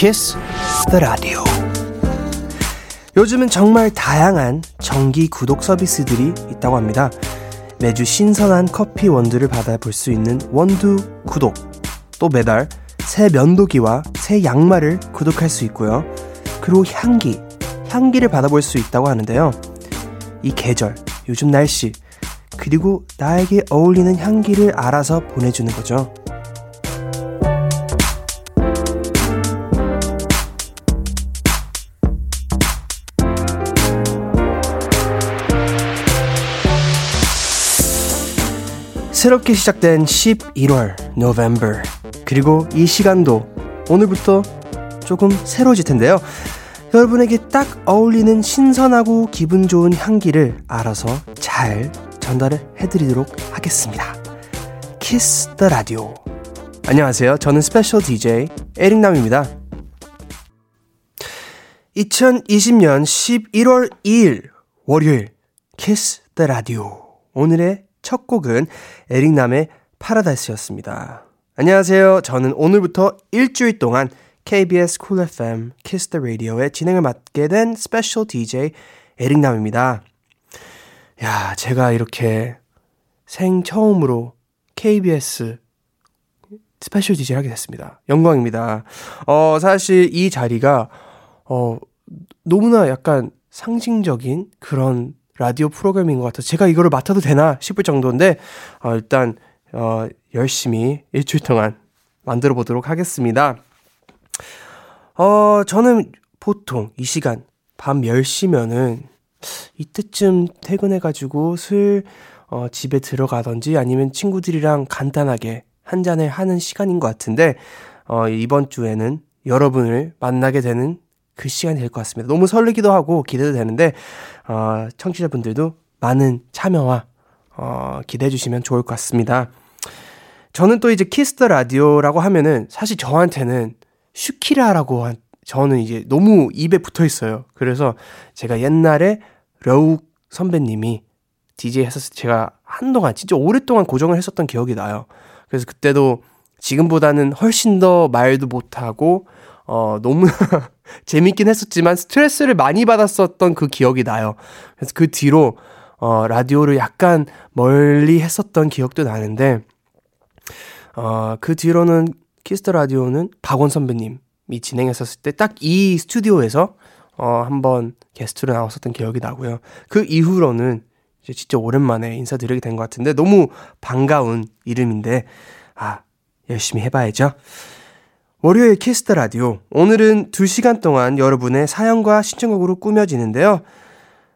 키스 더 라디오 요즘은 정말 다양한 정기 구독 서비스들이 있다고 합니다. 매주 신선한 커피 원두를 받아볼 수 있는 원두 구독 또 매달 새 면도기와 새 양말을 구독할 수 있고요. 그리고 향기, 향기를 받아볼 수 있다고 하는데요. 이 계절, 요즘 날씨, 그리고 나에게 어울리는 향기를 알아서 보내주는 거죠. 새롭게 시작된 11월, November. 그리고 이 시간도 오늘부터 조금 새로워질 텐데요. 여러분에게 딱 어울리는 신선하고 기분 좋은 향기를 알아서 잘 전달을 해드리도록 하겠습니다. Kiss the Radio. 안녕하세요. 저는 special DJ 에릭남입니다. 2020년 11월 2일 월요일 Kiss the Radio. 오늘의 첫 곡은 에릭남의 Paradise였습니다. 안녕하세요. 저는 오늘부터 일주일 동안 KBS 쿨 FM 키스 더 라디오의 진행을 맡게 된 스페셜 DJ 에릭남입니다. 야, 제가 이렇게 생 처음으로 KBS 스페셜 DJ 하게 됐습니다. 영광입니다. 어, 사실 이 자리가 어 너무나 약간 상징적인 그런 라디오 프로그램인 것 같아서 제가 이거를 맡아도 되나 싶을 정도인데 어, 일단 어, 열심히 일주일 동안 만들어 보도록 하겠습니다. 어, 저는 보통 이 시간 밤 10시면은 이때쯤 퇴근해가지고 슬 어, 집에 들어가던지 아니면 친구들이랑 간단하게 한 잔을 하는 시간인 것 같은데 어, 이번 주에는 여러분을 만나게 되는 그 시간이 될 것 같습니다. 너무 설레기도 하고 기대도 되는데 어, 청취자분들도 많은 참여와 어, 기대해 주시면 좋을 것 같습니다. 저는 또 이제 Kiss the Radio라고 하면은 사실 저한테는 슈키라라고 한, 저는 이제 너무 입에 붙어 있어요. 그래서 제가 옛날에 려욱 선배님이 DJ 했었을 때 제가 한동안 진짜 오랫동안 고정을 했었던 기억이 나요. 그래서 그때도 지금보다는 훨씬 더 말도 못하고 어, 너무 재밌긴 했었지만 스트레스를 많이 받았었던 그 기억이 나요. 그래서 그 뒤로 어, 라디오를 약간 멀리 했었던 기억도 나는데 어, 그 뒤로는 Kiss the Radio는 박원 선배님이 진행했었을 때 딱 이 스튜디오에서 어, 한번 게스트로 나왔었던 기억이 나고요. 그 이후로는 이제 진짜 오랜만에 인사드리게 된 것 같은데 너무 반가운 이름인데 아 열심히 해봐야죠. 월요일 Kiss the Radio. 오늘은 2시간 동안 여러분의 사연과 신청곡으로 꾸며지는데요.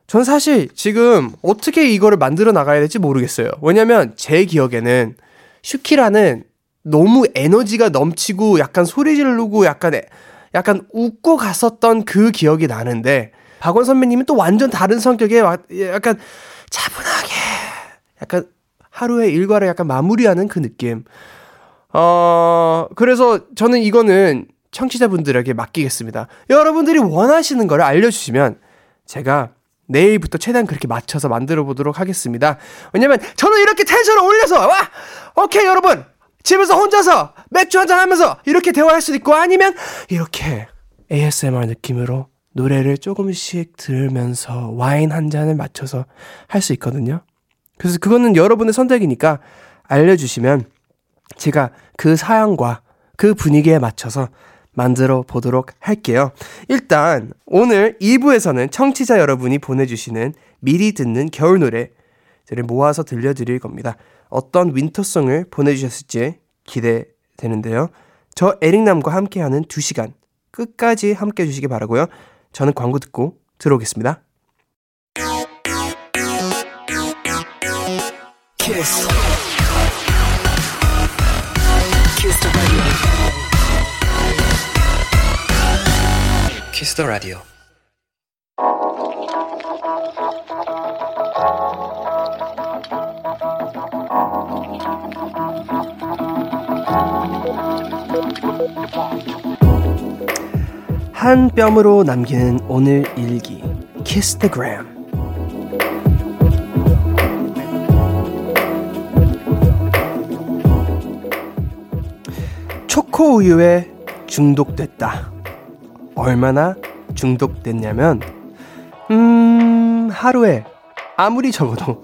전 사실 지금 어떻게 이거를 만들어 나가야 될지 모르겠어요. 왜냐면 제 기억에는 슈키라는 너무 에너지가 넘치고 약간 소리 지르고 약간 약간 웃고 갔었던 그 기억이 나는데 박원 선배님은 또 완전 다른 성격의 약간 차분하게 약간 하루의 일과를 약간 마무리하는 그 느낌. 어, 그래서 저는 이거는 청취자분들에게 맡기겠습니다. 여러분들이 원하시는 거를 알려주시면 제가 내일부터 최대한 그렇게 맞춰서 만들어 보도록 하겠습니다. 왜냐면 저는 이렇게 텐션을 올려서, 와! 오케이, 여러분! 집에서 혼자서 맥주 한잔 하면서 이렇게 대화할 수도 있고 아니면 이렇게 ASMR 느낌으로 노래를 조금씩 들으면서 와인 한 잔을 맞춰서 할 수 있거든요. 그래서 그거는 여러분의 선택이니까 알려주시면 제가 그 사연과 그 분위기에 맞춰서 만들어 보도록 할게요. 일단 오늘 2부에서는 청취자 여러분이 보내주시는 미리 듣는 겨울 노래를 모아서 들려드릴 겁니다. 어떤 윈터송을 보내주셨을지 기대되는데요. 저 에릭남과 함께하는 2시간 끝까지 함께 해 주시기 바라고요. 저는 광고 듣고 들어오겠습니다. Kiss. Kiss the Radio 한 뼘으로 남기는 오늘 일기. 키스 더 그램 초코 우유에 중독됐다. 얼마나 중독됐냐면, 음, 하루에 아무리 적어도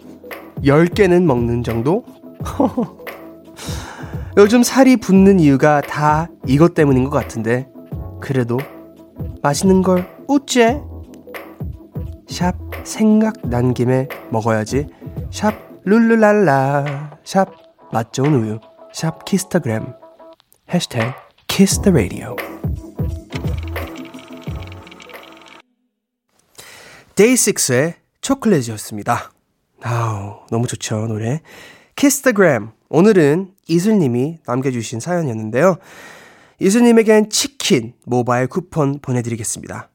10개는 먹는 정도? 요즘 살이 붙는 이유가 다 이것 때문인 것 같은데, 그래도 맛있는 걸 우째? 샵 생각난 김에 먹어야지. 샵 룰루랄라. 샵 맛 좋은 우유. 샵 키스타그램. 해시태그 키스터라디오. 데이식스의 초콜릿이었습니다. 아우, 너무 좋죠, 노래. 키스타그램. 오늘은 이슬님이 남겨주신 사연이었는데요. 이슬님에겐 치킨 모바일 쿠폰 보내드리겠습니다.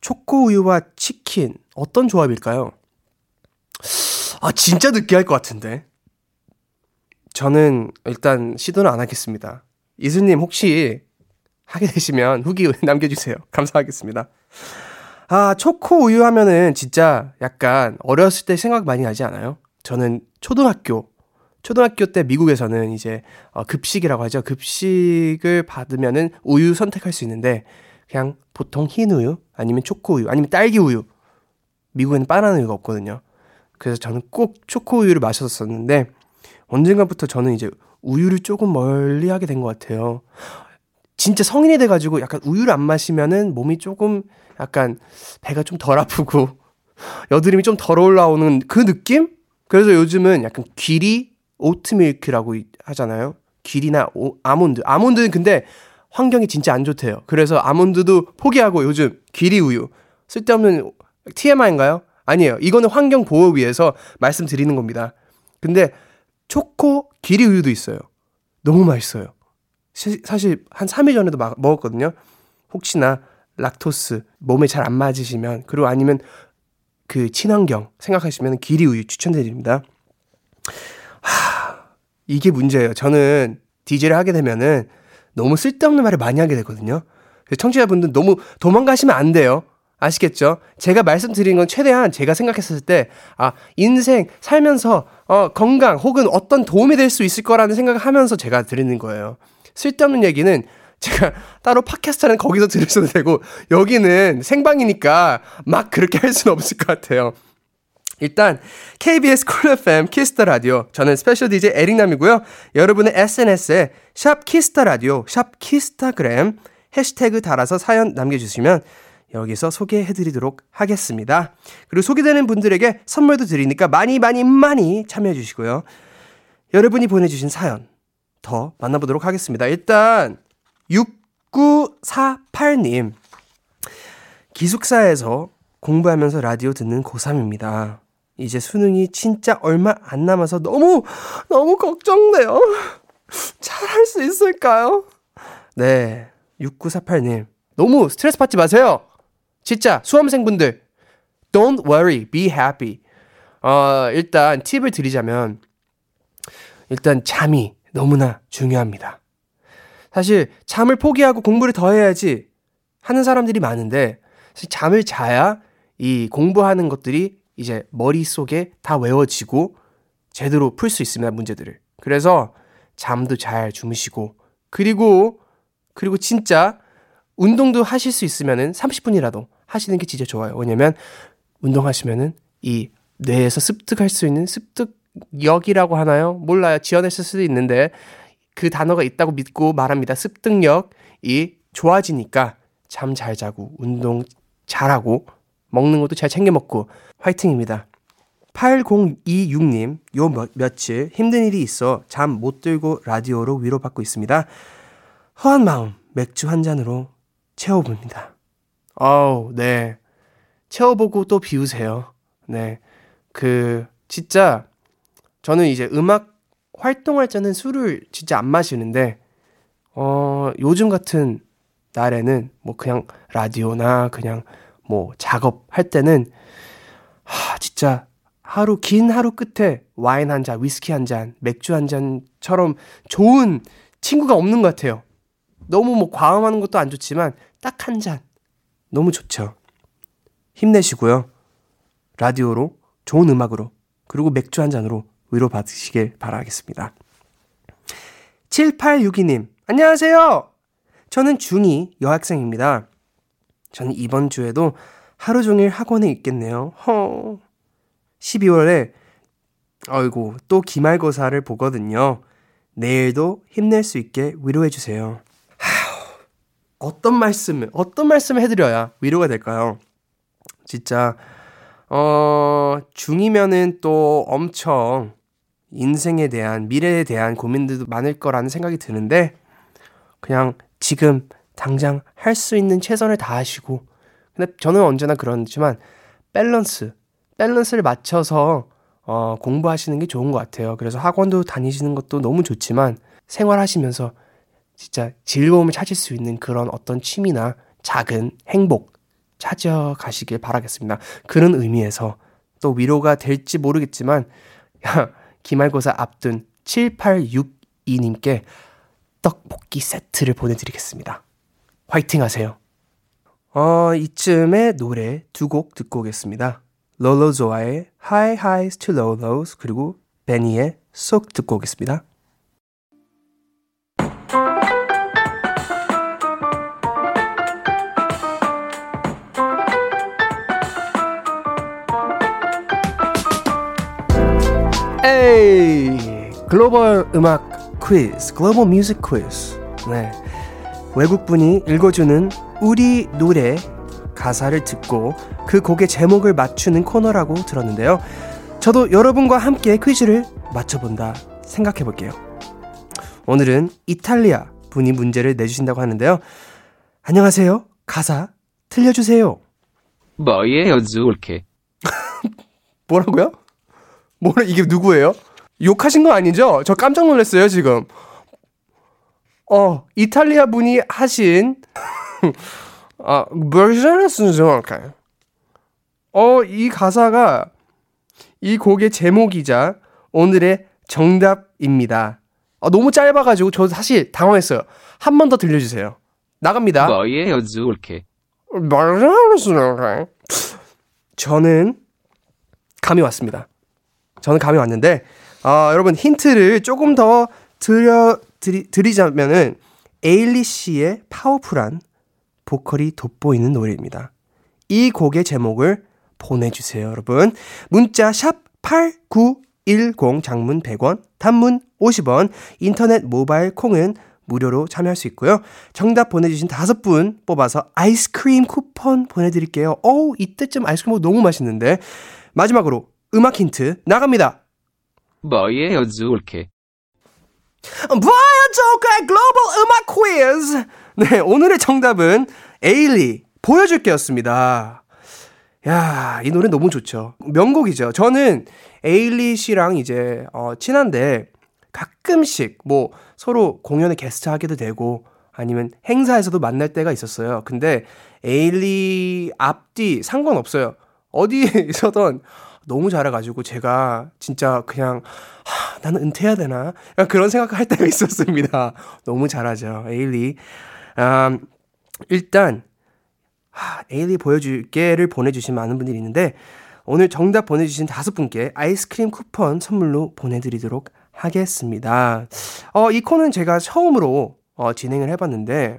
초코우유와 치킨, 어떤 조합일까요? 아, 진짜 느끼할 것 같은데. 저는 일단 시도는 안 하겠습니다. 이슬님 혹시 하게 되시면 후기 남겨주세요. 감사하겠습니다. 아, 초코 우유 하면은 진짜 약간 어렸을 때 생각 많이 나지 않아요? 저는 초등학교, 초등학교 때 미국에서는 이제 어, 급식이라고 하죠. 급식을 받으면은 우유 선택할 수 있는데 그냥 보통 흰 우유 아니면 초코 우유 아니면 딸기 우유. 미국에는 바나나 우유가 없거든요. 그래서 저는 꼭 초코 우유를 마셨었는데 언젠가부터 저는 이제 우유를 조금 멀리 하게 된 것 같아요. 진짜 성인이 돼가지고 약간 우유를 안 마시면은 몸이 조금 약간 배가 좀 덜 아프고 여드름이 좀 덜 올라오는 그 느낌? 그래서 요즘은 약간 귀리 오트밀크라고 하잖아요. 귀리나 오, 아몬드. 아몬드는 근데 환경이 진짜 안 좋대요. 그래서 아몬드도 포기하고 요즘 귀리 우유. 쓸데없는 TMI인가요? 아니에요. 이거는 환경 보호 위해서 말씀드리는 겁니다. 근데 초코 귀리 우유도 있어요. 너무 맛있어요. 시, 사실 한 3일 전에도 막 먹었거든요. 혹시나 락토스 몸에 잘 안 맞으시면 그리고 아니면 그 친환경 생각하시면 귀리 우유 추천드립니다. 하, 이게 문제예요. 저는 DJ를 하게 되면은 너무 쓸데없는 말을 많이 하게 되거든요. 청취자분들 너무 도망가시면 안 돼요. 아시겠죠? 제가 말씀드린 건 최대한 제가 생각했을 때, 아, 인생 살면서, 어, 건강 혹은 어떤 도움이 될 수 있을 거라는 생각을 하면서 제가 드리는 거예요. 쓸데없는 얘기는 제가 따로 팟캐스트는 거기서 들으셔도 되고, 여기는 생방이니까 막 그렇게 할 수는 없을 것 같아요. 일단 KBS Cool FM Kiss the Radio 저는 스페셜 DJ 에릭남이고요. 여러분의 SNS에 샵 Kiss the Radio 샵 키스타그램 해시태그 달아서 사연 남겨주시면 여기서 소개해드리도록 하겠습니다. 그리고 소개되는 분들에게 선물도 드리니까 많이 많이 많이 참여해주시고요. 여러분이 보내주신 사연 더 만나보도록 하겠습니다. 일단 6948님 기숙사에서 공부하면서 라디오 듣는 고3입니다. 이제 수능이 진짜 얼마 안 남아서 너무, 너무 걱정돼요. 잘할 수 있을까요? 네. 6948님. 너무 스트레스 받지 마세요. 진짜 수험생분들. Don't worry. Be happy. 어, 일단 팁을 드리자면, 일단 잠이 너무나 중요합니다. 사실 잠을 포기하고 공부를 더 해야지 하는 사람들이 많은데, 잠을 자야 이 공부하는 것들이 이제 머릿속에 다 외워지고 제대로 풀 수 있습니다, 문제들을. 그래서 잠도 잘 주무시고 그리고 그리고 진짜 운동도 하실 수 있으면은 30분이라도 하시는 게 진짜 좋아요. 왜냐면 운동하시면은 이 뇌에서 습득할 수 있는 습득력이라고 하나요? 몰라요. 지어냈을 수도 있는데 그 단어가 있다고 믿고 말합니다. 습득력이 좋아지니까 잠 잘 자고 운동 잘하고 먹는 것도 잘 챙겨 먹고 화이팅입니다. 8026님, 요 며, 며칠 힘든 일이 있어 잠 못 들고 라디오로 위로받고 있습니다. 허한 마음, 맥주 한 잔으로 채워봅니다. 어우, 네. 채워보고 또 비우세요. 네. 그, 진짜, 저는 이제 음악 활동할 때는 술을 진짜 안 마시는데, 어, 요즘 같은 날에는 뭐 그냥 라디오나 그냥 뭐 작업할 때는 하, 진짜 하루 긴 하루 끝에 와인 한 잔, 위스키 한 잔, 맥주 한 잔처럼 좋은 친구가 없는 것 같아요. 너무 뭐 과음하는 것도 안 좋지만 딱 한 잔. 너무 좋죠. 힘내시고요. 라디오로 좋은 음악으로 그리고 맥주 한 잔으로 위로 받으시길 바라겠습니다. 7862님, 안녕하세요. 저는 중2 여학생입니다. 저는 이번 주에도 하루 종일 학원에 있겠네요. 허. 12월에 아이고 또 기말고사를 보거든요. 내일도 힘낼 수 있게 위로해 주세요. 어떤 말씀을 어떤 말씀을 해드려야 위로가 될까요? 진짜 어 중이면은 또 엄청 인생에 대한 미래에 대한 고민들도 많을 거라는 생각이 드는데 그냥 지금 당장 할 수 있는 최선을 다하시고 근데 저는 언제나 그렇지만 밸런스 밸런스를 맞춰서 어, 공부하시는 게 좋은 것 같아요. 그래서 학원도 다니시는 것도 너무 좋지만 생활하시면서 진짜 즐거움을 찾을 수 있는 그런 어떤 취미나 작은 행복 찾아가시길 바라겠습니다. 그런 의미에서 또 위로가 될지 모르겠지만 야, 기말고사 앞둔 7862님께 떡볶이 세트를 보내드리겠습니다. 화이팅 하세요. 어, 이쯤에 노래 두 곡 듣고 오겠습니다. 롤로조아의 High Highs to Low Lows 그리고 베니의 쏙 듣고 오겠습니다. 글로벌 음악 퀴즈 글로벌 뮤직 퀴즈 네 외국분이 읽어주는 우리 노래 가사를 듣고 그 곡의 제목을 맞추는 코너라고 들었는데요. 저도 여러분과 함께 퀴즈를 맞춰본다 생각해 볼게요. 오늘은 이탈리아 분이 문제를 내주신다고 하는데요. 안녕하세요. 가사 들려주세요. 뭐예요, 줄게? 뭐라고요? 뭐라 이게 누구예요? 욕하신 거 아니죠? 저 깜짝 놀랐어요, 지금. 어, 이탈리아 분이 하신 아, 버전은 정확해. 어, 이 가사가 이 곡의 제목이자 오늘의 정답입니다. 아, 너무 짧아가지고 저 사실 당황했어요. 한 번 더 들려주세요. 나갑니다. 뭐예요, 줄게? 저는 감이 왔습니다. 저는 감이 왔는데, 아, 여러분 힌트를 조금 더 드려, 드리, 드리자면은, 에일리 씨의 파워풀한 보컬이 돋보이는 노래입니다. 이 곡의 제목을 보내주세요, 여러분. 문자 샵 8910 장문 100원, 단문 50원, 인터넷 모바일 콩은 무료로 참여할 수 있고요. 정답 보내주신 다섯 분 뽑아서 아이스크림 쿠폰 보내드릴게요. 어우, 이때쯤 아이스크림 먹 너무 맛있는데. 마지막으로 음악 힌트 나갑니다. 뭐예요, 줄게? 뭐예요, 조카의 글로벌 음악 퀴즈! 네, 오늘의 정답은 에일리 보여줄게였습니다. 야, 이 노래 너무 좋죠. 명곡이죠. 저는 에일리 씨랑 이제 어, 친한데 가끔씩 뭐 서로 공연에 게스트 하게도 되고 아니면 행사에서도 만날 때가 있었어요. 근데 에일리 앞뒤 상관없어요. 어디에서든 너무 잘해가지고 제가 진짜 그냥 하, 나는 은퇴해야 되나 그런 생각을 할 때가 있었습니다. 너무 잘하죠 에일리. 음, 일단 하, 에일리 보여줄게를 보내주신 많은 분들이 있는데 오늘 정답 보내주신 다섯 분께 아이스크림 쿠폰 선물로 보내드리도록 하겠습니다. 어, 이 코는 제가 처음으로 어, 진행을 해봤는데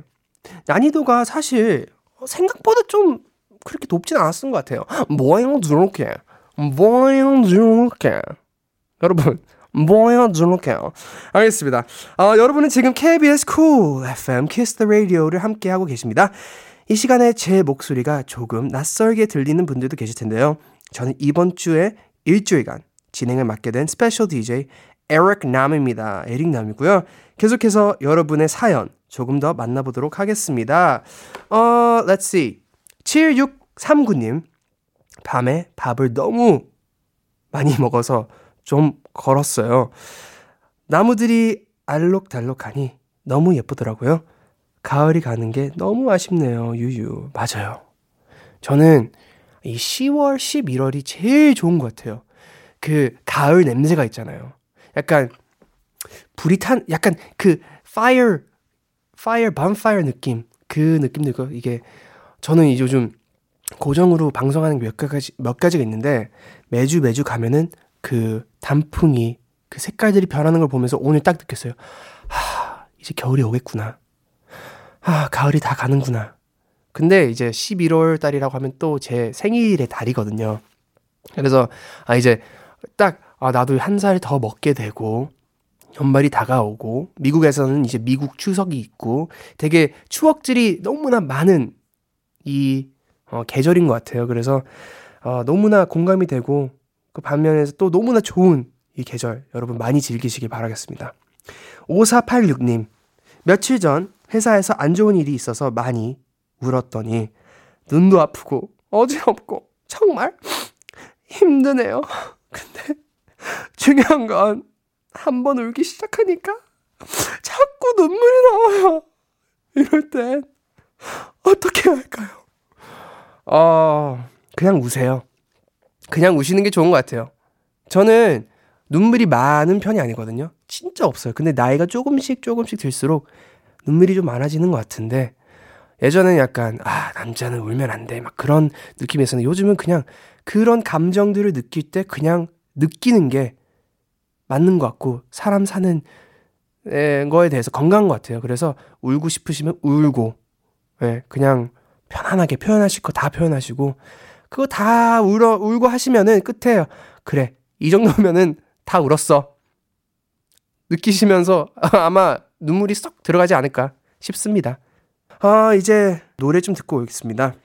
난이도가 사실 생각보다 좀 그렇게 높진 않았던 것 같아요. 뭐예요, 저렇게? 저렇게? 여러분, 저렇게? 알겠습니다. 어, 여러분은 지금 KBS Cool FM Kiss the Radio를 함께하고 계십니다. 이 시간에 제 목소리가 조금 낯설게 들리는 분들도 계실 텐데요. 저는 이번 주에 일주일간 진행을 맡게 된 스페셜 DJ 에릭 남입니다. 에릭 남이고요. 계속해서 여러분의 사연 조금 더 만나보도록 하겠습니다. 어, let's see. 7639님. 밤에 밥을 너무 많이 먹어서 좀 걸었어요. 나무들이 알록달록하니 너무 예쁘더라고요. 가을이 가는 게 너무 아쉽네요. 유유. 맞아요. 저는 이 10월, 11월이 제일 좋은 것 같아요. 그 가을 냄새가 있잖아요. 약간 불이 탄 약간 그 fire fire bonfire 느낌 그 느낌도 있고 이게 저는 이 요즘 고정으로 방송하는 몇 가지 몇 가지가 있는데 매주 매주 가면은 그 단풍이 그 색깔들이 변하는 걸 보면서 오늘 딱 느꼈어요. 하, 이제 겨울이 오겠구나. 아, 가을이 다 가는구나. 근데 이제 11월 달이라고 하면 또 제 생일의 달이거든요. 그래서, 아, 이제 딱, 아, 나도 한 살 더 먹게 되고, 연말이 다가오고, 미국에서는 이제 미국 추석이 있고, 되게 추억들이 너무나 많은 이 어, 계절인 것 같아요. 그래서 어, 너무나 공감이 되고, 그 반면에서 또 너무나 좋은 이 계절 여러분 많이 즐기시길 바라겠습니다. 5486님, 며칠 전 회사에서 안 좋은 일이 있어서 많이 울었더니 눈도 아프고 어지럽고 정말 힘드네요. 근데 중요한 건 한 번 울기 시작하니까 자꾸 눈물이 나와요. 이럴 땐 어떻게 할까요? 어, 그냥 우세요. 그냥 우시는 게 좋은 것 같아요. 저는 눈물이 많은 편이 아니거든요. 진짜 없어요. 근데 나이가 조금씩 조금씩 들수록 눈물이 좀 많아지는 것 같은데 예전엔 약간 아 남자는 울면 안 돼 막 그런 느낌이었는데 요즘은 그냥 그런 감정들을 느낄 때 그냥 느끼는 게 맞는 것 같고 사람 사는 거에 대해서 건강한 것 같아요. 그래서 울고 싶으시면 울고 예, 그냥 편안하게 표현하실 거 다 표현하시고 그거 다 울어 울고 하시면은 끝에 그래 이 정도면은 다 울었어 느끼시면서 아마 눈물이 쏙 들어가지 않을까 싶습니다. 아 이제 노래 좀 듣고 오겠습니다.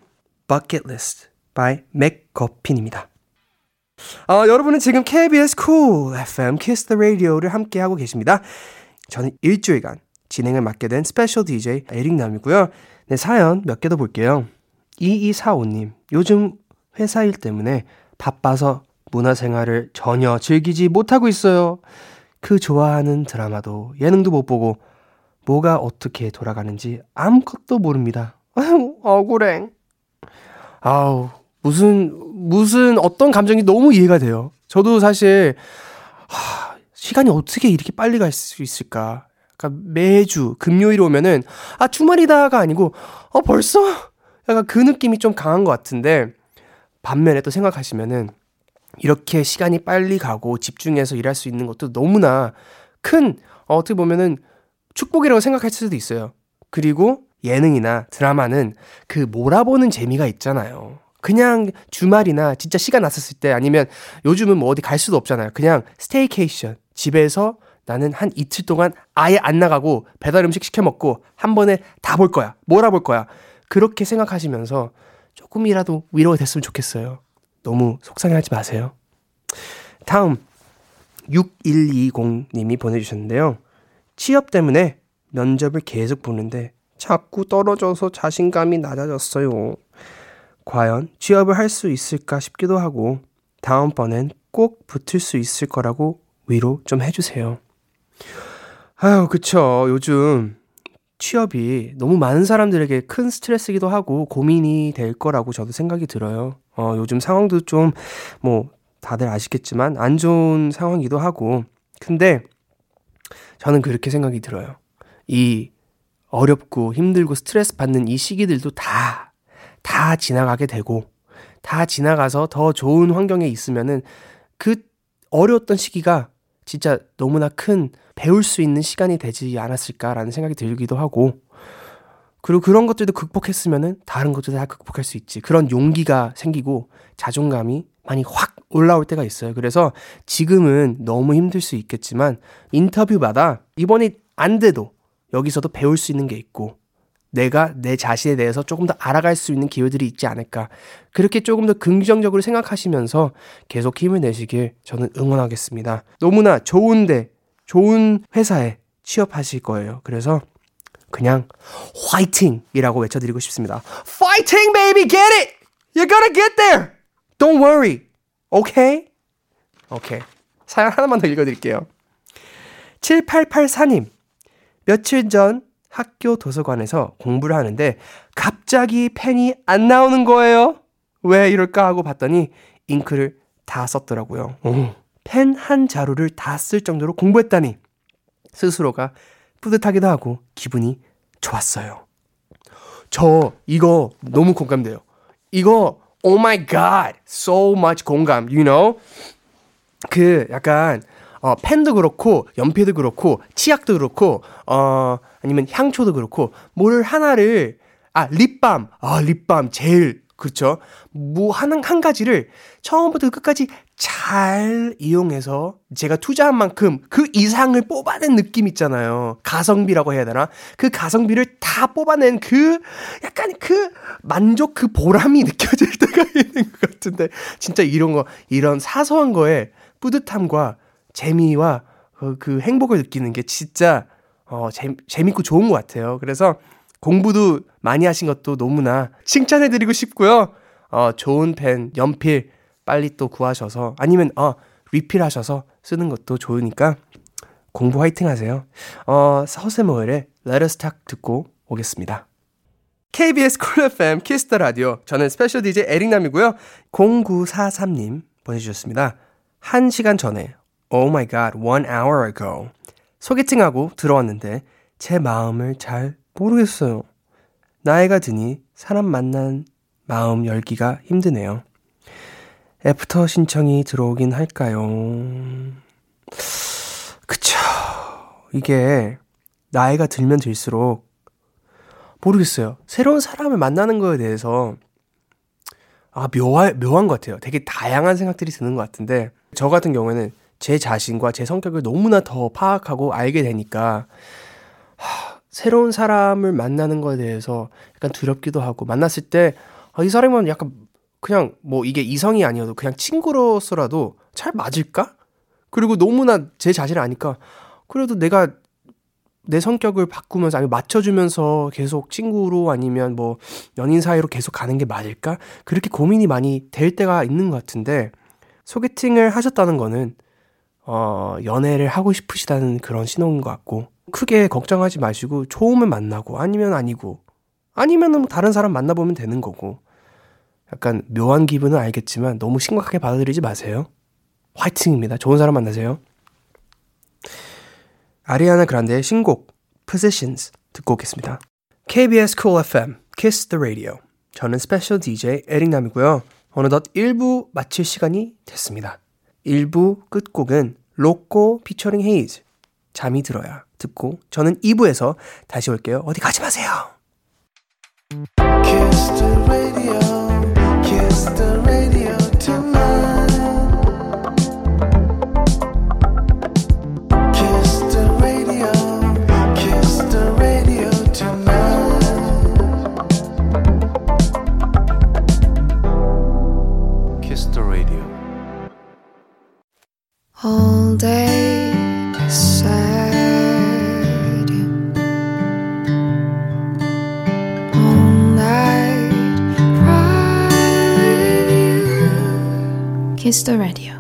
Bucket List by 맥거핀입니다. 아, 여러분은 지금 KBS Cool FM Kiss the Radio를 함께 하고 계십니다. 저는 일주일간 진행을 맡게 된 스페셜 DJ 에릭남이고요. 네, 사연 몇 개 더 볼게요. 2245님, 요즘 회사 일 때문에 바빠서 문화생활을 전혀 즐기지 못하고 있어요. 그 좋아하는 드라마도 예능도 못 보고 뭐가 어떻게 돌아가는지 아무것도 모릅니다. 아유, 억울해. 아우, 무슨, 무슨 어떤 감정이 너무 이해가 돼요. 저도 사실, 하, 시간이 어떻게 이렇게 빨리 갈 수 있을까. 그러니까 매주 금요일 오면은 아 주말이다가 아니고 어 벌써 약간 그 느낌이 좀 강한 것 같은데 반면에 또 생각하시면은 이렇게 시간이 빨리 가고 집중해서 일할 수 있는 것도 너무나 큰 어, 어떻게 보면은 축복이라고 생각할 수도 있어요. 그리고 예능이나 드라마는 그 몰아보는 재미가 있잖아요. 그냥 주말이나 진짜 시간 났었을 때 아니면 요즘은 뭐 어디 갈 수도 없잖아요. 그냥 staycation 집에서 나는 한 이틀 동안 아예 안 나가고 배달 음식 시켜 먹고 한 번에 다 볼 거야. 몰아볼 거야. 그렇게 생각하시면서 조금이라도 위로가 됐으면 좋겠어요. 너무 속상해하지 마세요. 다음 6120님이 보내주셨는데요. 취업 때문에 면접을 계속 보는데 자꾸 떨어져서 자신감이 낮아졌어요. 과연 취업을 할 수 있을까 싶기도 하고 다음번엔 꼭 붙을 수 있을 거라고 위로 좀 해주세요. 아유, 그쵸. 요즘 취업이 너무 많은 사람들에게 큰 스트레스기도 하고 고민이 될 거라고 저도 생각이 들어요. 어, 요즘 상황도 좀, 뭐, 다들 아시겠지만 안 좋은 상황이기도 하고. 근데 저는 그렇게 생각이 들어요. 이 어렵고 힘들고 스트레스 받는 이 시기들도 다, 다 지나가게 되고, 다 지나가서 더 좋은 환경에 있으면은 그 어려웠던 시기가 진짜 너무나 큰 배울 수 있는 시간이 되지 않았을까라는 생각이 들기도 하고, 그리고 그런 것들도 극복했으면은 다른 것들도 다 극복할 수 있지. 그런 용기가 생기고 자존감이 많이 확 올라올 때가 있어요. 그래서 지금은 너무 힘들 수 있겠지만 인터뷰마다 이번이 안 돼도 여기서도 배울 수 있는 게 있고 내가 내 자신에 대해서 조금 더 알아갈 수 있는 기회들이 있지 않을까. 그렇게 조금 더 긍정적으로 생각하시면서 계속 힘을 내시길 저는 응원하겠습니다. 너무나 좋은데, 좋은 회사에 취업하실 거예요. 그래서 그냥 화이팅이라고 외쳐드리고 싶습니다. Fighting, baby, get it! You're gonna get there! Don't worry. Okay? 오케이. 사연 하나만 더 읽어드릴게요. 7884님. 며칠 전 학교 도서관에서 공부를 하는데 갑자기 펜이 안 나오는 거예요. 왜 이럴까 하고 봤더니 잉크를 다 썼더라고요. 펜 한 자루를 다 쓸 정도로 공부했다니 스스로가 뿌듯하기도 하고 기분이 좋았어요. 저 이거 너무 공감돼요. 이거 oh my god so much 공감 you know 그 약간 어, 펜도 그렇고, 연필도 그렇고, 치약도 그렇고, 어, 아니면 향초도 그렇고, 뭘 하나를, 아, 립밤. 아, 립밤. 제일, 그렇죠. 뭐, 한, 한 가지를 처음부터 끝까지 잘 이용해서 제가 투자한 만큼 그 이상을 뽑아낸 느낌 있잖아요. 가성비라고 해야 되나? 그 가성비를 다 뽑아낸 그 약간 그 만족 그 보람이 느껴질 때가 있는 것 같은데 진짜 이런 거 이런 사소한 거에 뿌듯함과 재미와 그, 그 행복을 느끼는 게 진짜 어, 재, 재밌고 좋은 것 같아요. 그래서 공부도 많이 하신 것도 너무나 칭찬해드리고 싶고요. 어, 좋은 펜, 연필 빨리 또 구하셔서 아니면 어, 리필하셔서 쓰는 것도 좋으니까 공부 화이팅 하세요. 어, 서사무엘의 Let Us Talk 듣고 오겠습니다. KBS Cool FM Kiss the Radio. 저는 스페셜 DJ 에릭남이고요. 0943님 보내주셨습니다. 1시간 전에 Oh my god, one hour ago. 소개팅하고 들어왔는데 제 마음을 잘 모르겠어요. 나이가 드니 사람 만난 마음 열기가 힘드네요. 애프터 신청이 들어오긴 할까요? 그쵸. 이게 나이가 들면 들수록 모르겠어요. 새로운 사람을 만나는 거에 대해서 아, 묘하, 묘한 것 같아요. 되게 다양한 생각들이 드는 것 같은데 저 같은 경우에는 제 자신과 제 성격을 너무나 더 파악하고 알게 되니까 하, 새로운 사람을 만나는 거에 대해서 약간 두렵기도 하고 만났을 때 아, 이 사람은 약간 그냥 뭐 이게 이성이 아니어도 그냥 친구로서라도 잘 맞을까? 그리고 너무나 제 자신을 아니까 그래도 내가 내 성격을 바꾸면서 아니면 맞춰주면서 계속 친구로 아니면 뭐 연인 사이로 계속 가는 게 맞을까? 그렇게 고민이 많이 될 때가 있는 것 같은데 소개팅을 하셨다는 거는 어, 연애를 하고 싶으시다는 그런 신호인 것 같고 크게 걱정하지 마시고 좋으면 만나고 아니면 아니고 아니면은 뭐 다른 사람 만나보면 되는 거고 약간 묘한 기분은 알겠지만 너무 심각하게 받아들이지 마세요. 화이팅입니다. 좋은 사람 만나세요. 아리아나 그란데의 신곡 Positions 듣고 오겠습니다. KBS Cool FM Kiss the Radio 저는 스페셜 DJ 에릭남이고요. 어느덧 1부 마칠 시간이 됐습니다. 1부 끝곡은 로꼬 피처링 헤이즈 잠이 들어야 듣고 저는 2부에서 다시 올게요. 어디 가지 마세요. All day beside you all night cry with you. Kiss the radio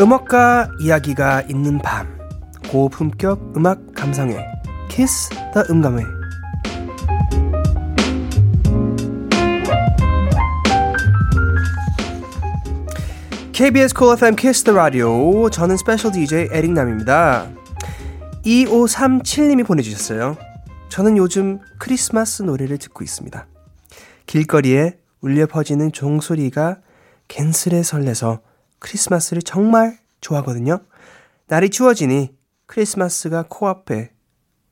음악과 이야기가 있는 밤. 고품격 음악 감상회. Kiss the 음감회. KBS Cool FM Kiss the Radio 저는 스페셜 DJ 에릭남입니다. 2537님이 보내주셨어요. 저는 요즘 크리스마스 노래를 듣고 있습니다. 길거리에 울려 퍼지는 종소리가 갠슬에 설레서 크리스마스를 정말 좋아하거든요. 날이 추워지니 크리스마스가 코앞에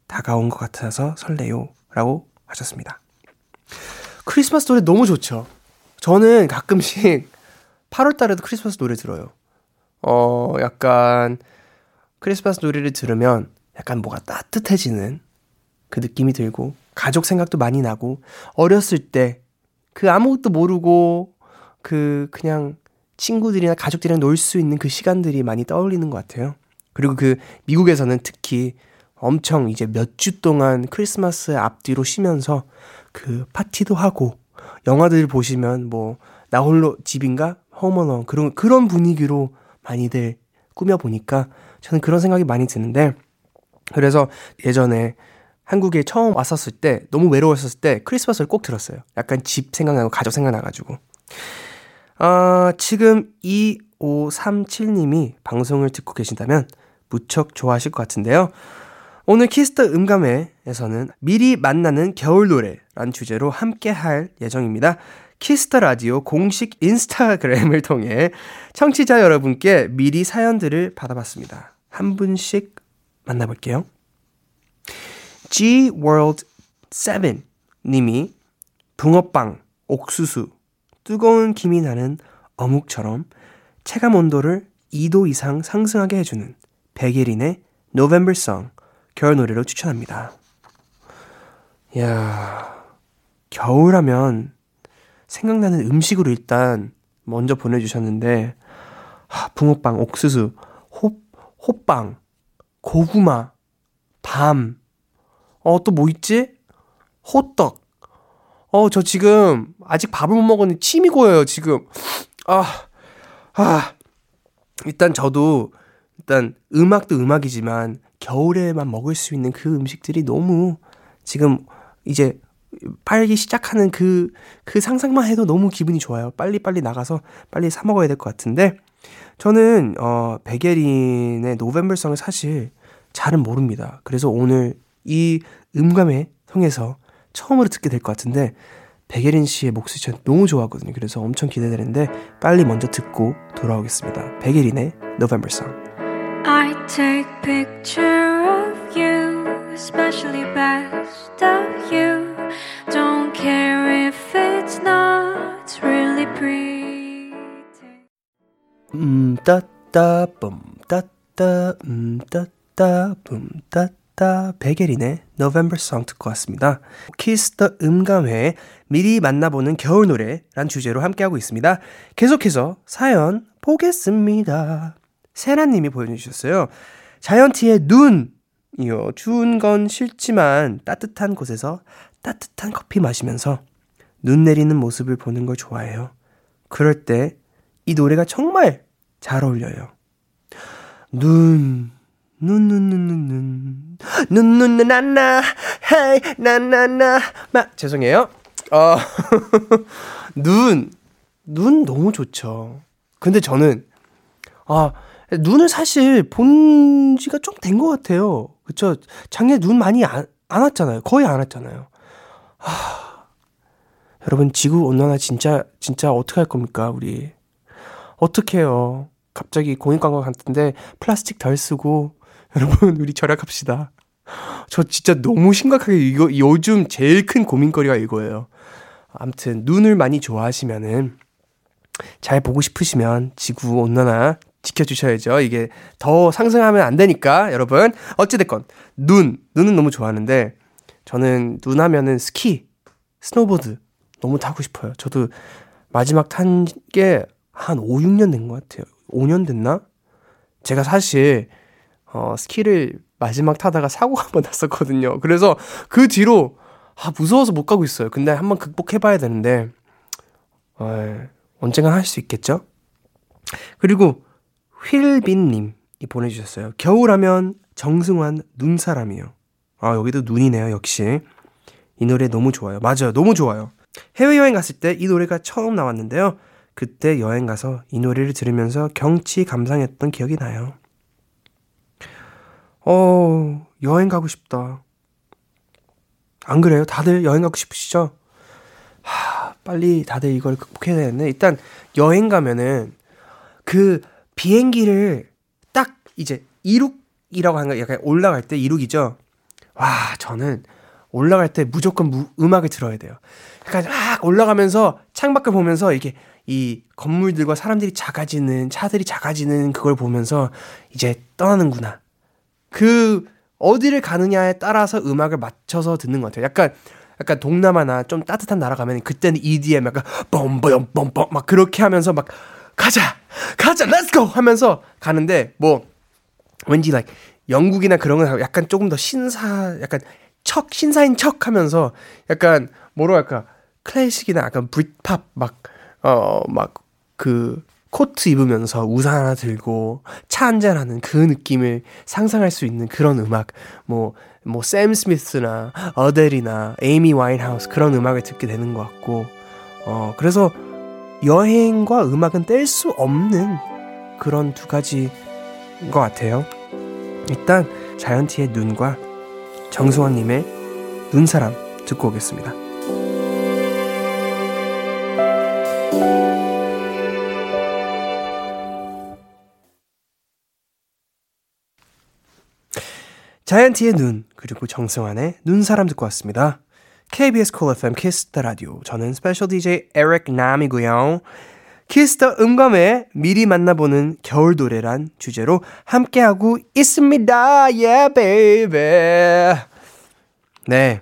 다가온 것 같아서 설레요. 라고 하셨습니다. 크리스마스 노래 너무 좋죠. 저는 가끔씩 8월 달에도 크리스마스 노래 들어요. 어, 약간 크리스마스 노래를 들으면 약간 뭐가 따뜻해지는 그 느낌이 들고 가족 생각도 많이 나고 어렸을 때 그 아무것도 모르고 그 그냥 친구들이나 가족들이랑 놀 수 있는 그 시간들이 많이 떠올리는 것 같아요. 그리고 그 미국에서는 특히 엄청 이제 몇 주 동안 크리스마스 앞뒤로 쉬면서 그 파티도 하고 영화들 보시면 뭐 나 홀로 집인가 홈어너 그런 그런 분위기로 많이들 꾸며 보니까 저는 그런 생각이 많이 드는데 그래서 예전에 한국에 처음 왔었을 때 너무 외로웠었을 때 크리스마스를 꼭 들었어요. 약간 집 생각나고 가족 생각나가지고 어, 지금 2537님이 방송을 듣고 계신다면 무척 좋아하실 것 같은데요. 오늘 Kiss the 음감회에서는 미리 만나는 겨울 노래란 주제로 함께 할 예정입니다. Kiss the Radio 공식 인스타그램을 통해 청취자 여러분께 미리 사연들을 받아봤습니다. 한 분씩 만나볼게요. G World 7 님이 붕어빵, 옥수수, 뜨거운 김이 나는 어묵처럼 체감 온도를 2도 이상 상승하게 해주는 백예린의 November Song 겨울 노래로 추천합니다. 야 겨울하면 생각나는 음식으로 일단 먼저 보내주셨는데 하, 붕어빵, 옥수수, 호, 호빵, 고구마, 밤, 어, 또 뭐 있지? 호떡. 어, 저 지금 아직 밥을 못 먹었는데 침이 고여요, 지금. 아, 아. 일단 저도 일단 음악도 음악이지만 겨울에만 먹을 수 있는 그 음식들이 너무 지금 이제 팔기 시작하는 그, 그 상상만 해도 너무 기분이 좋아요. 빨리빨리 나가서 빨리 사 먹어야 될 것 같은데, 저는, 어, 베게린의 노벤벌성을 사실 잘은 모릅니다. 그래서 오늘 이 음감에 통해서 처음으로 듣게 될 것 같은데, 베게린 씨의 목소리 전 너무 좋아하거든요. 그래서 엄청 기대되는데, 빨리 먼저 듣고 돌아오겠습니다. 베게린의 노벤벌성. I take picture of you, especially best of you. Don't care if it's not really pretty. 음 따따 뿜 따따 음 따따 뿜 따따 베게린의 November Song 듣고 왔습니다. 키스 더 음감회 미리 만나보는 겨울 노래란 주제로 함께하고 있습니다. 계속해서 사연 보겠습니다. 세라님이 보여주셨어요. 자이언티의 눈이요. 추운 건 싫지만 따뜻한 곳에서 따뜻한 커피 마시면서 눈 내리는 모습을 보는 걸 좋아해요. 그럴 때 이 노래가 정말 잘 어울려요. 눈, 눈눈눈눈눈 눈눈나나 헤이 나나나 마 죄송해요. 어. 눈. 눈 너무 좋죠. 근데 저는 아, 눈을 사실 본 지가 좀 된 것 같아요. 그쵸? 작년에 눈 많이 안, 안 왔잖아요. 거의 안 왔잖아요. 하... 여러분, 지구 온난화 진짜, 진짜 어떻게 할 겁니까, 우리? 어떻게 해요? 갑자기 공익광고 같은데 플라스틱 덜 쓰고 여러분 우리 절약합시다 저 진짜 너무 심각하게 이거 요즘 제일 큰 고민거리가 이거예요 아무튼 눈을 많이 좋아하시면은 잘 보고 싶으시면 지구 온난화 지켜주셔야죠. 이게 더 상승하면 안 되니까, 여러분. 어찌됐건, 눈. 눈은 너무 좋아하는데, 저는 눈 하면은 스키, 스노보드 너무 타고 싶어요. 저도 마지막 탄 게 한 5, 6년 된 것 같아요. 5년 됐나? 제가 사실, 어, 스키를 마지막 타다가 사고가 한번 났었거든요. 그래서 그 뒤로, 아, 무서워서 못 가고 있어요. 근데 한번 극복해봐야 되는데, 어, 언젠간 할 수 있겠죠? 그리고, 휠빈님이 보내주셨어요. 겨울하면 정승환 눈사람이요. 아, 여기도 눈이네요, 역시. 이 노래 너무 좋아요. 맞아요. 너무 좋아요. 해외여행 갔을 때 이 노래가 처음 나왔는데요. 그때 여행 가서 이 노래를 들으면서 경치 감상했던 기억이 나요. 어, 여행 가고 싶다. 안 그래요? 다들 여행 가고 싶으시죠? 하, 빨리 다들 이걸 극복해야 되는데, 일단 여행 가면은 그 비행기를 딱 이제 이륙이라고 하는 거 약간 올라갈 때 이륙이죠? 와, 저는 올라갈 때 무조건 무, 음악을 들어야 돼요. 그러니까 막 올라가면서 창밖을 보면서 이게 이 건물들과 사람들이 작아지는 차들이 작아지는 그걸 보면서 이제 떠나는구나. 그 어디를 가느냐에 따라서 음악을 맞춰서 듣는 것 같아요. 약간 약간 동남아나 좀 따뜻한 나라 가면 그때는 EDM 약간 bombombombom 막 그렇게 하면서 막 가자 가자 let's go 하면서 가는데 뭐 왠지 like 영국이나 그런 건 약간 조금 더 신사, 약간 척, 신사인 척 하면서 약간 뭐로 할까, 클래식이나 약간 브릿팝 막, 어, 막 그 코트 입으면서 우산 하나 들고 차 한잔하는 그 느낌을 상상할 수 있는 그런 음악, 뭐, 뭐, 샘 스미스나 어델이나 에이미 와인하우스 그런 음악을 듣게 되는 것 같고, 어, 그래서 여행과 음악은 뗄 수 없는 그런 두 가지인 것 같아요. 일단 자이언티의 눈과 정승환님의 눈사람 듣고 오겠습니다. 자이언티의 눈 그리고 정승환의 눈사람 듣고 왔습니다. KBS Cool FM Kiss the Radio 저는 스페셜 DJ 에릭 남이고요. Kiss the 음감회 미리 만나보는 겨울 노래란 주제로 함께하고 있습니다. Yeah, baby. 네.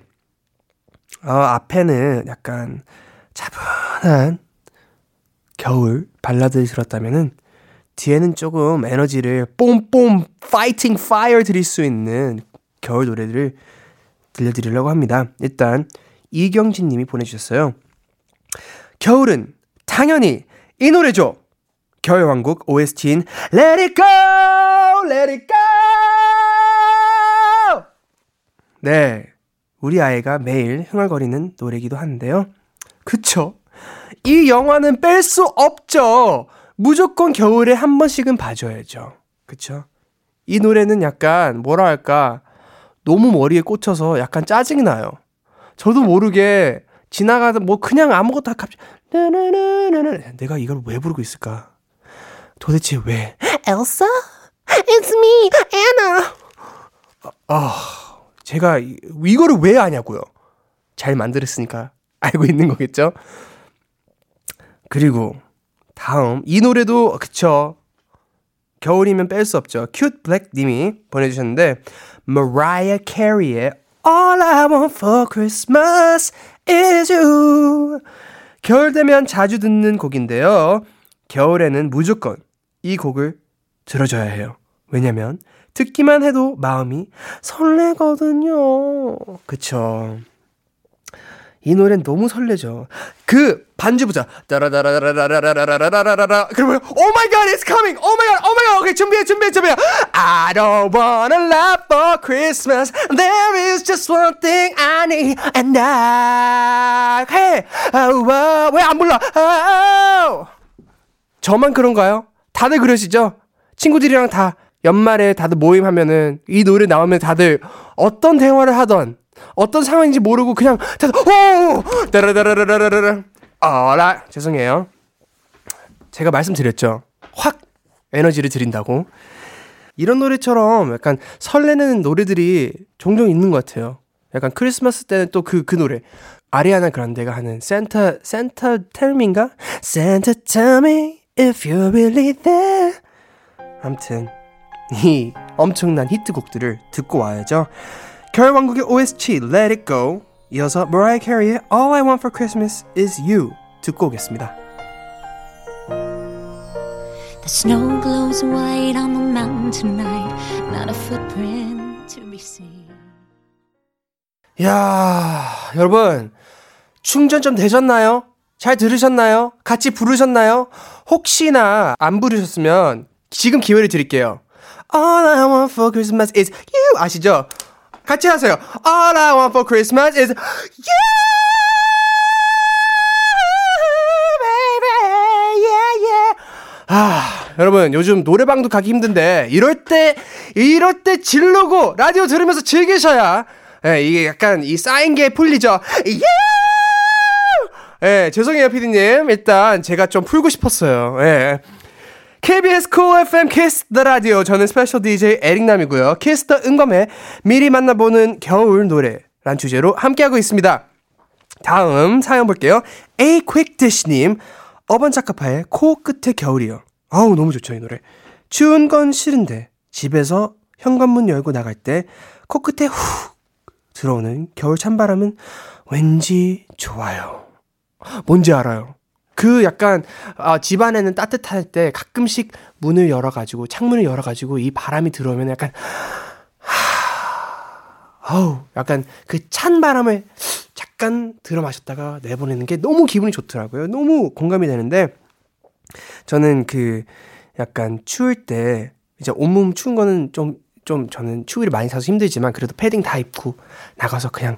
어, 앞에는 약간 차분한 겨울 발라드를 들었다면은 뒤에는 조금 에너지를 뽐뽐 파이팅 파이어 드릴 수 있는 겨울 노래들을 들려드리려고 합니다. 일단 이경진 님이 보내주셨어요. 겨울은 당연히 이 노래죠. 겨울왕국 OST인 Let It Go! Let It Go! 네. 우리 아이가 매일 흥얼거리는 노래기도 한데요. 그쵸? 이 영화는 뺄 수 없죠! 무조건 겨울에 한 번씩은 봐줘야죠. 그쵸? 이 노래는 약간, 뭐라 할까, 너무 머리에 꽂혀서 약간 짜증이 나요. 저도 모르게 지나가다 뭐 그냥 아무것도 갑자기, 나나나나나 내가 이걸 왜 부르고 있을까? 도대체 왜? 엘사? It's me, Anna! 아, 제가 이거를 왜 아냐고요? 잘 만들었으니까 알고 있는 거겠죠? 그리고 다음 이 노래도 그쵸 겨울이면 뺄 수 없죠. 큐트 블랙 님이 보내주셨는데 Mariah Carey의 All I Want for Christmas is You 겨울 되면 자주 듣는 곡인데요. 겨울에는 무조건 이 곡을 들어줘야 해요. 왜냐면 듣기만 해도 마음이 설레거든요. 그쵸. 이 노래는 너무 설레죠. 그 반주 보자. 따라라라라라라라라라라라라. 그러면 Oh my God, it's coming. Oh my God, oh my God. 오케이 준비해, 준비해, 준비해. I don't wanna love for Christmas. There is just one thing I need, and I 해. 왜안 불러? Oh. 저만 그런가요? 다들 그러시죠? 친구들이랑 다 연말에 다들 모임하면은 이 노래 나오면 다들 어떤 대화를 하던 어떤 상황인지 모르고 그냥 오 따라라라라라라 아라 죄송해요. 제가 말씀드렸죠. 확 에너지를 드린다고. 이런 노래처럼 약간 설레는 노래들이 종종 있는 것 같아요. 약간 크리스마스 때는 또 그, 그 노래. 아리아나 그란데가 하는 센터, 센터 텔미인가? Tell me if you're really there. 암튼, 이 엄청난 히트곡들을 듣고 와야죠. 겨울왕국의 OST Let It Go 이어서 Mariah Carey의 All I Want for Christmas is You 듣고 오겠습니다. The snow glows white on the mountain tonight, not a footprint to be seen. 야, 여러분 충전 좀 되셨나요? 잘 들으셨나요? 같이 부르셨나요? 혹시나 안 부르셨으면 지금 기회를 드릴게요. All I want for Christmas is you 아시죠? 같이 하세요. All I want for Christmas is you, baby. Yeah, yeah. 아, 여러분, 요즘 노래방도 가기 힘든데, 이럴 때, 이럴 때 지르고 라디오 들으면서 즐기셔야, 예, 이게 약간 이 쌓인 게 풀리죠. Yeah! 예, 죄송해요, 피디님. 일단 제가 좀 풀고 싶었어요. 예. KBS Cool FM Kiss the Radio 저는 스페셜 DJ 에릭남이고요. 키스 더 응검에 미리 만나보는 겨울 노래란 주제로 함께하고 있습니다. 다음 사연 볼게요. A quick dish님 어반자카파의 코 끝에 겨울이요. 아우 너무 좋죠 이 노래. 추운 건 싫은데 집에서 현관문 열고 나갈 때 코끝에 후 들어오는 겨울 찬바람은 왠지 좋아요. 뭔지 알아요. 그 약간 아, 집안에는 따뜻할 때 가끔씩 문을 열어가지고 창문을 열어가지고 이 바람이 들어오면 약간 하, 아우 약간 그 찬 바람을 잠깐 들어 마셨다가 내보내는 게 너무 기분이 좋더라고요. 너무 공감이 되는데 저는 그 약간 추울 때 이제 온몸 추운 거는 좀좀 저는 추위를 많이 타서 힘들지만 그래도 패딩 다 입고 나가서 그냥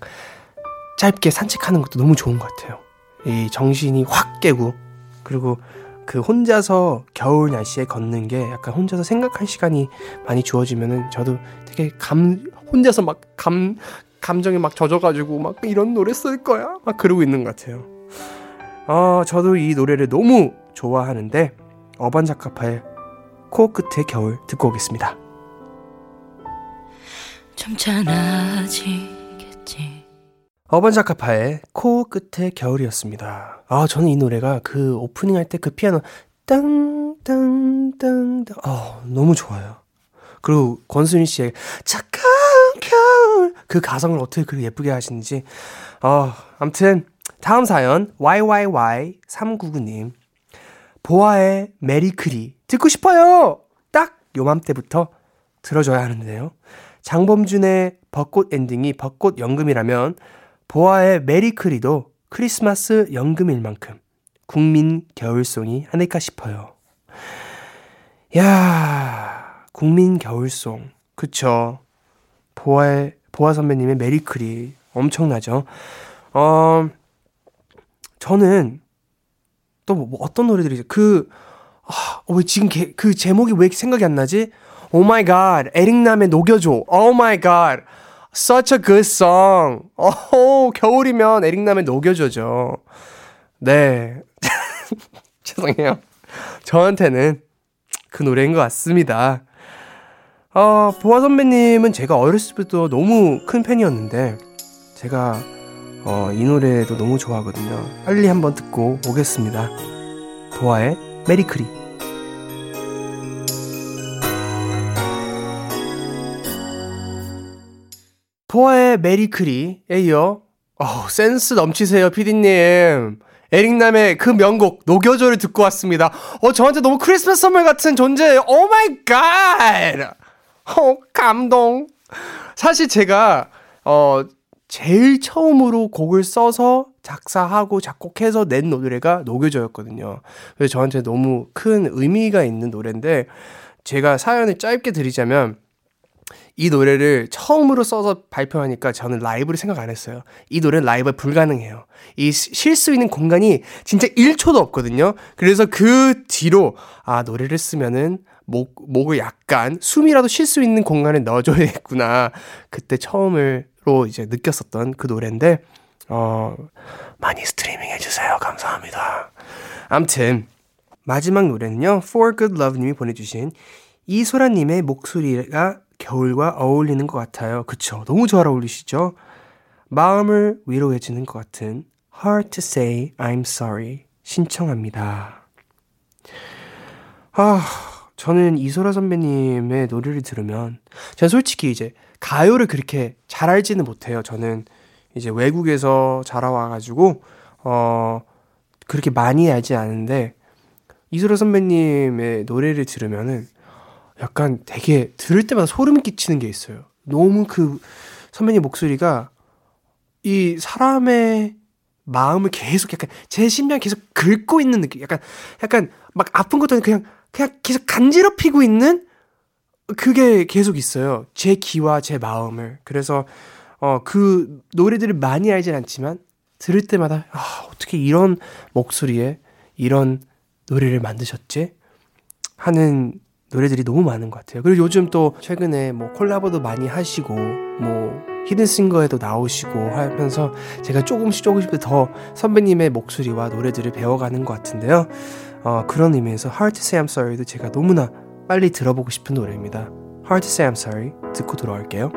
짧게 산책하는 것도 너무 좋은 것 같아요. 이 정신이 확 깨고 그리고 그 혼자서 겨울 날씨에 걷는 게 약간 혼자서 생각할 시간이 많이 주어지면은 저도 되게 감 혼자서 막 감 감정에 막 젖어가지고 막 이런 노래 쓸 거야 막 그러고 있는 것 같아요. 어 저도 이 노래를 너무 좋아하는데 어반자카파의 코끝의 겨울 듣고 오겠습니다. 좀 괜찮아지겠지 어반자카파의 코끝에 겨울이었습니다. 아 저는 이 노래가 그 오프닝 할 때 그 피아노 땅땅땅땅 어 너무 좋아요. 그리고 권순일 씨의 착한 겨울 그 가성을 어떻게 그렇게 예쁘게 하시는지 어 아무튼 다음 사연 YYY399님 보아의 메리크리 듣고 싶어요. 딱 요맘때부터 들어줘야 하는데요. 장범준의 벚꽃 엔딩이 벚꽃 연금이라면 보아의 메리크리도 크리스마스 연금일 만큼 국민 겨울송이 아닐까 싶어요. 야, 국민 겨울송. 그쵸. 보아의, 보아 선배님의 메리크리. 엄청나죠. 어, 저는 또 뭐 어떤 노래들이 그, 아, 왜 지금 게, 그 제목이 왜 생각이 안 나지? oh my god, 에릭남의 녹여줘. Oh my god. Such a good song. 어, 겨울이면 에릭남의 녹여줘죠. 네. 죄송해요. 저한테는 그 노래인 것 같습니다. 어, 보아 선배님은 제가 어렸을 때부터 너무 큰 팬이었는데, 제가, 어, 이 노래도 너무 좋아하거든요. 빨리 한번 듣고 오겠습니다. 보아의 메리크리. 보아의 메리크리에 이어, 어 센스 넘치세요, 피디님. 에릭남의 그 명곡 녹여줘를 듣고 왔습니다. 어 저한테 너무 크리스마스 선물 같은 존재. Oh my god. 어 감동. 사실 제가 어 제일 처음으로 곡을 써서 작사하고 작곡해서 낸 노래가 녹여줘였거든요. 그래서 저한테 너무 큰 의미가 있는 노래인데 제가 사연을 짧게 드리자면 이 노래를 처음으로 써서 발표하니까 저는 라이브를 생각 안 했어요. 이 노래는 라이브 불가능해요. 이 쉴 수 있는 공간이 진짜 1초도 없거든요. 그래서 그 뒤로 아 노래를 쓰면은 목 목을 약간 숨이라도 쉴 수 있는 공간에 넣어줘야겠구나. 그때 처음으로 이제 느꼈었던 그 노래인데 어 많이 스트리밍 해주세요. 감사합니다. 암튼 마지막 노래는요. For Good Love님이 보내주신 이소라님의 목소리가 겨울과 어울리는 것 같아요. 그쵸? 너무 잘 어울리시죠? 마음을 위로해주는 것 같은 Hard to Say I'm Sorry 신청합니다. 아, 저는 이소라 선배님의 노래를 들으면, 전 솔직히 이제 가요를 그렇게 잘 알지는 못해요. 저는 이제 외국에서 자라와가지고, 어, 그렇게 많이 알지 않은데, 이소라 선배님의 노래를 들으면은, 약간 되게 들을 때마다 소름 끼치는 게 있어요. 너무 그 선배님 목소리가 이 사람의 마음을 계속 약간 제 심장 계속 긁고 있는 느낌. 약간 약간 막 아픈 것도 아니고 그냥 그냥 계속 간지럽히고 있는 그게 계속 있어요. 제 귀와 제 마음을. 그래서 어 그 노래들을 많이 알진 않지만 들을 때마다 아 어떻게 이런 목소리에 이런 노래를 만드셨지? 하는 노래들이 너무 많은 것 같아요. 그리고 요즘 또 최근에 뭐 콜라보도 많이 하시고 뭐 히든싱거에도 나오시고 하면서 제가 조금씩 조금씩 더 선배님의 목소리와 노래들을 배워가는 것 같은데요. 어, 그런 의미에서 Hard to Say I'm Sorry도 제가 너무나 빨리 들어보고 싶은 노래입니다. Hard to Say I'm Sorry 듣고 돌아올게요.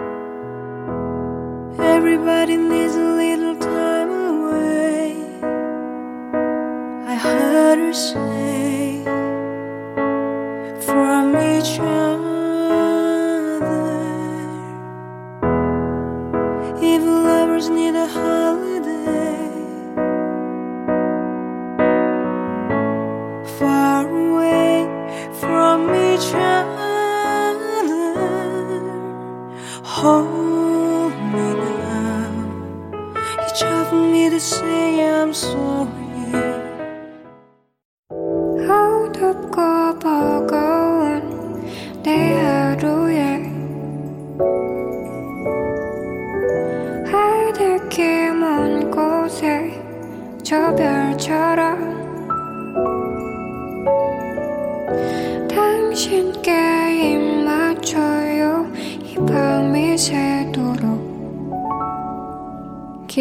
Everybody needs a little time away. I heard her say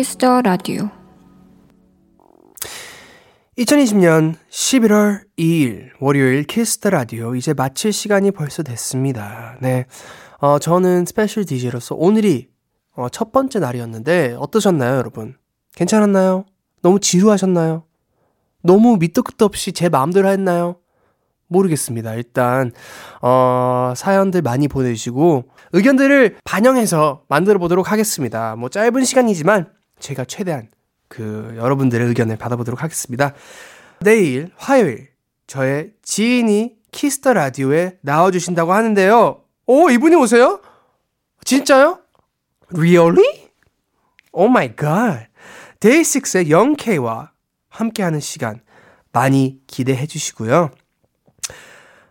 Kiss the Radio 2020년 11월 2일 월요일 Kiss the Radio 이제 마칠 시간이 벌써 됐습니다. 네. 어, 저는 스페셜 DJ로서 오늘이 어, 첫 번째 날이었는데 어떠셨나요, 여러분? 괜찮았나요? 너무 지루하셨나요? 너무 밑도 끝도 없이 제 마음대로 했나요? 모르겠습니다. 일단 어, 사연들 많이 보내주시고 의견들을 반영해서 만들어 보도록 하겠습니다. 뭐 짧은 시간이지만 제가 최대한 그 여러분들의 의견을 받아보도록 하겠습니다. 내일 화요일 저의 지인이 Kiss the Radio에 나와주신다고 하는데요. 오 이분이 오세요? 진짜요? Really? Oh my god. 데이식스의 영케이와 함께하는 시간 많이 기대해 주시고요.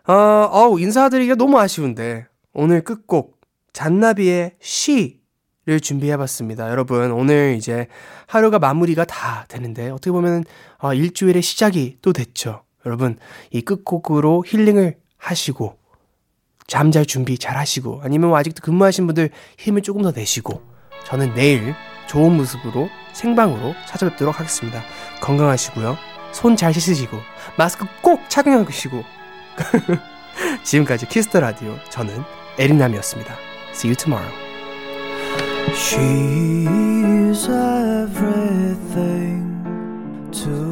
어, 어우, 인사드리기가 너무 아쉬운데, 오늘 끝곡, 잔나비의 쉬 를 준비해봤습니다. 여러분, 오늘 이제 하루가 마무리가 다 되는데, 어떻게 보면, 어, 일주일의 시작이 또 됐죠. 여러분, 이 끝곡으로 힐링을 하시고, 잠잘 준비 잘 하시고, 아니면 뭐 아직도 근무하신 분들 힘을 조금 더 내시고, 저는 내일 좋은 모습으로 생방으로 찾아뵙도록 하겠습니다. 건강하시고요. 손 잘 씻으시고, 마스크 꼭 착용하시고, 지금까지 Kiss the Radio 저는 에릭남이었습니다. See you tomorrow. She's everything to